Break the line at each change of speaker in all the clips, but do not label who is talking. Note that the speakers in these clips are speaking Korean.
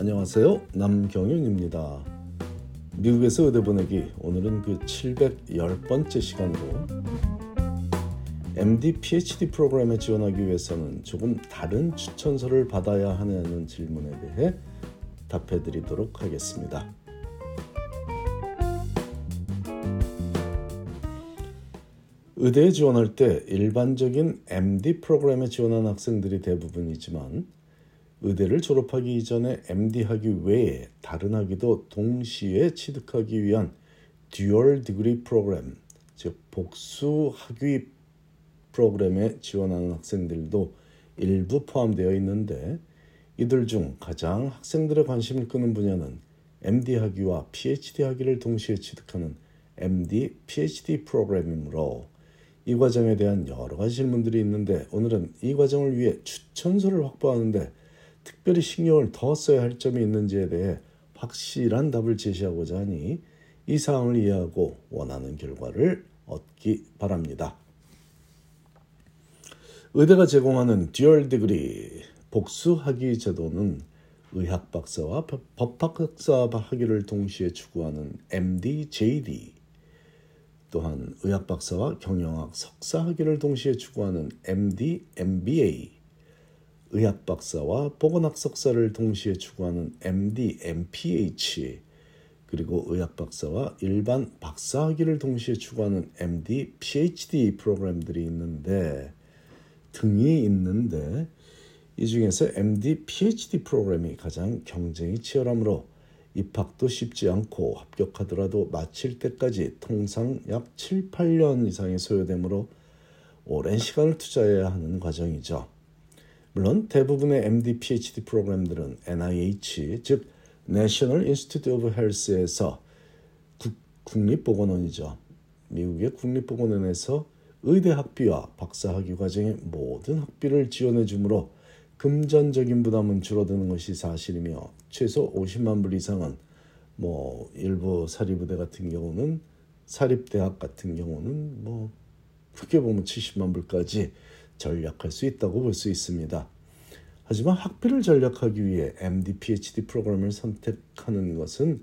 안녕하세요. 남경윤입니다. 미국에서 의대 보내기 오늘은 그 710번째 시간으로 MD PhD 프로그램에 지원하기 위해서는 조금 다른 추천서를 받아야 하냐는 질문에 대해 답해 드리도록 하겠습니다. 의대에 지원할 때 일반적인 MD 프로그램에 지원한 학생들이 대부분이지만 의대를 졸업하기 이전에 MD 학위 외에 다른 학위도 동시에 취득하기 위한 dual degree 프로그램, 즉 복수 학위 프로그램에 지원하는 학생들도 일부 포함되어 있는데 이들 중 가장 학생들의 관심을 끄는 분야는 MD 학위와 PhD 학위를 동시에 취득하는 MD, PhD 프로그램이므로 이 과정에 대한 여러 가지 질문들이 있는데 오늘은 이 과정을 위해 추천서를 확보하는데 특별히 신경을 더 써야 할 점이 있는지에 대해 확실한 답을 제시하고자 하니 이 사항을 이해하고 원하는 결과를 얻기 바랍니다. 의대가 제공하는 dual degree 복수 학위 제도는 의학 박사와 법학 박사 학위를 동시에 추구하는 MD, JD 또한 의학 박사와 경영학 석사 학위를 동시에 추구하는 MD, MBA 의학 박사와 보건학 석사를 동시에 추구하는 MD, MPH 그리고 의학 박사와 일반 박사 학위를 동시에 추구하는 MD, PhD 프로그램들이 있는데 등이 있는데 이 중에서 MD, PhD 프로그램이 가장 경쟁이 치열하므로 입학도 쉽지 않고 합격하더라도 마칠 때까지 통상 약 7, 8년 이상이 소요되므로 오랜 시간을 투자해야 하는 과정이죠. 물론 대부분의 MD, PhD 프로그램들은 NIH, 즉 National Institute of Health에서 국립보건원이죠. 미국의 국립보건원에서 의대 학비와 박사 학위 과정의 모든 학비를 지원해 주므로 금전적인 부담은 줄어드는 것이 사실이며 최소 50만 불 이상은 뭐 일부 사립의대 같은 경우는 사립대학 같은 경우는 뭐 크게 보면 70만 불까지 전략할 수 있다고 볼 수 있습니다. 하지만 학비를 전략하기 위해 MD, PhD 프로그램을 선택하는 것은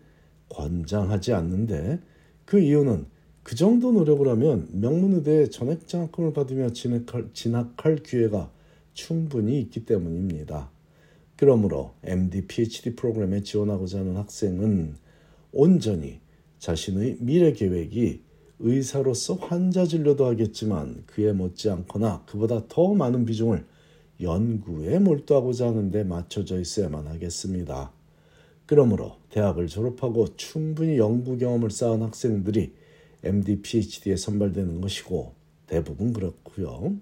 권장하지 않는데 그 이유는 그 정도 노력을 하면 명문의대에 전액 장학금을 받으며 진학할, 진학할 기회가 충분히 있기 때문입니다. 그러므로 MD, PhD 프로그램에 지원하고자 하는 학생은 온전히 자신의 미래 계획이 의사로서 환자 진료도 하겠지만 그에 못지않거나 그보다 더 많은 비중을 연구에 몰두하고자 하는데 맞춰져 있어야만 하겠습니다. 그러므로 대학을 졸업하고 충분히 연구 경험을 쌓은 학생들이 MD, PhD에 선발되는 것이고 대부분 그렇고요.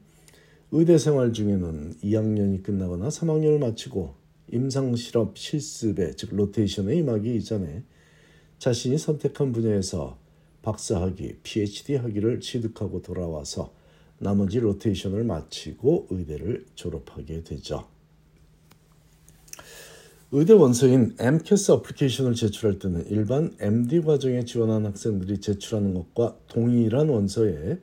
의대 생활 중에는 2학년이 끝나거나 3학년을 마치고 임상 실업 실습에 즉 로테이션에 임하기 이전에 자신이 선택한 분야에서 박사학위, PhD 학위를 취득하고 돌아와서 나머지 로테이션을 마치고 의대를 졸업하게 되죠. 의대 원서인 MCAS 어플리케이션을 제출할 때는 일반 MD 과정에 지원한 학생들이 제출하는 것과 동일한 원서에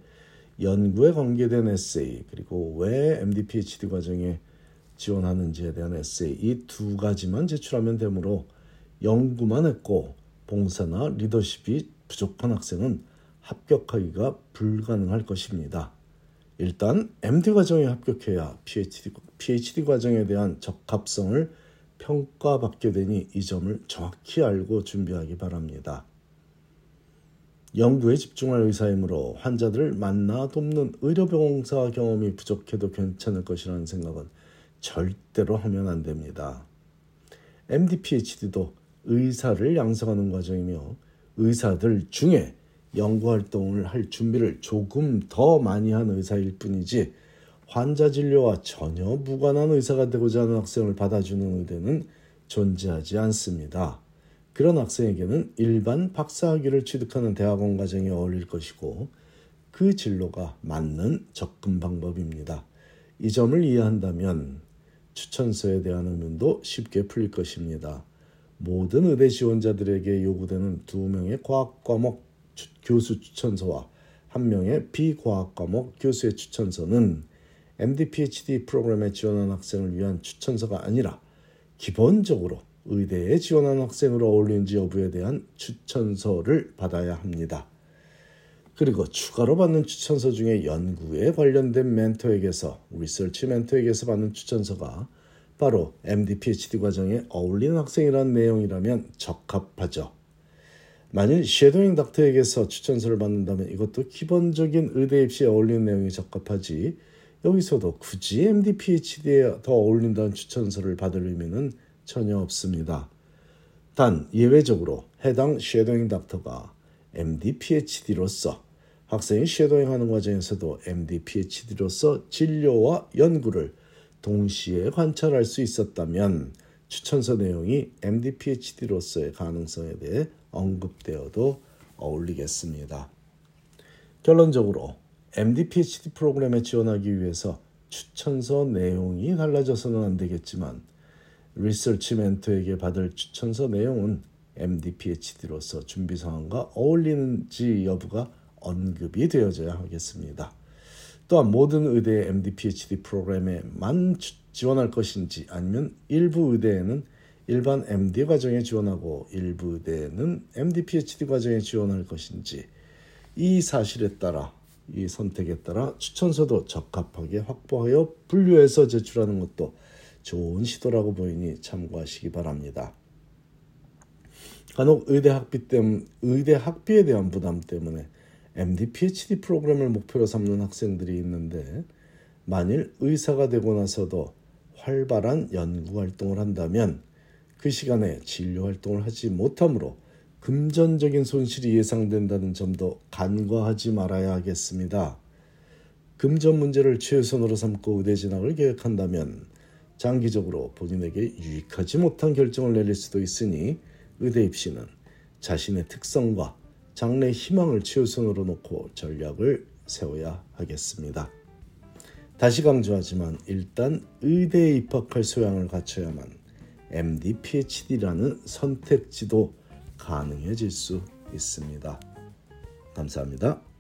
연구에 관계된 에세이 그리고 왜 MD PhD 과정에 지원하는지에 대한 에세이 이 두 가지만 제출하면 되므로 연구만 했고 봉사나 리더십이 부족한 학생은 합격하기가 불가능할 것입니다. 일단 MD 과정에 합격해야 PhD, PhD 과정에 대한 적합성을 평가받게 되니 이 점을 정확히 알고 준비하기 바랍니다. 연구에 집중할 의사이므로 환자들을 만나 돕는 의료봉사 경험이 부족해도 괜찮을 것이라는 생각은 절대로 하면 안 됩니다. MD, PhD도 의사를 양성하는 과정이며 의사들 중에 연구 활동을 할 준비를 조금 더 많이 한 의사일 뿐이지 환자 진료와 전혀 무관한 의사가 되고자 하는 학생을 받아주는 의대는 존재하지 않습니다. 그런 학생에게는 일반 박사학위를 취득하는 대학원 과정이 어울릴 것이고 그 진로가 맞는 접근 방법입니다. 이 점을 이해한다면 추천서에 대한 의문도 쉽게 풀릴 것입니다. 모든 의대 지원자들에게 요구되는 두 명의 과학 과목 교수 추천서와 한 명의 비과학 과목 교수의 추천서는 MD, PhD 프로그램에 지원한 학생을 위한 추천서가 아니라 기본적으로 의대에 지원한 학생으로 어울리는지 여부에 대한 추천서를 받아야 합니다. 그리고 추가로 받는 추천서 중에 연구에 관련된 멘토에게서 리서치 멘토에게서 받는 추천서가 바로 MD, PhD 과정에 어울리는 학생이라는 내용이라면 적합하죠. 만일 쉐도잉 닥터에게서 추천서를 받는다면 이것도 기본적인 의대 입시에 어울리는 내용이 적합하지 여기서도 굳이 MD, PhD에 더 어울린다는 추천서를 받을 의미는 전혀 없습니다. 단 예외적으로 해당 shadowing doctor가 MD, PhD로서 학생이 shadowing 하는 과정에서도 MD, PhD로서 진료와 연구를 동시에 관찰할 수 있었다면 추천서 내용이 MD, PhD로서의 가능성에 대해 언급되어도 어울리겠습니다. 결론적으로 MD, PhD 프로그램에 지원하기 위해서 추천서 내용이 달라져서는 안 되겠지만 리서치 멘토에게 받을 추천서 내용은 MD, PhD로서 준비 상황과 어울리는지 여부가 언급이 되어져야 하겠습니다. 또한 모든 의대의 MD, PhD 프로그램에만 지원할 것인지 아니면 일부 의대에는 일반 MD 과정에 지원하고 일부 의대에는 MD, PhD 과정에 지원할 것인지 이 사실에 따라 이 선택에 따라 추천서도 적합하게 확보하여 분류해서 제출하는 것도 좋은 시도라고 보이니 참고하시기 바랍니다. 간혹 의대 학비 때문 의대 학비에 대한 부담 때문에 MD, PhD 프로그램을 목표로 삼는 학생들이 있는데 만일 의사가 되고 나서도 활발한 연구 활동을 한다면 그 시간에 진료 활동을 하지 못하므로 금전적인 손실이 예상된다는 점도 간과하지 말아야 하겠습니다. 금전 문제를 최우선으로 삼고 의대 진학을 계획한다면 장기적으로 본인에게 유익하지 못한 결정을 내릴 수도 있으니 의대 입시는 자신의 특성과 장래 희망을 최우선으로 놓고 전략을 세워야 하겠습니다. 다시 강조하지만 일단 의대에 입학할 소양을 갖춰야만 MD, PhD라는 선택지도 가능해질 수 있습니다. 감사합니다.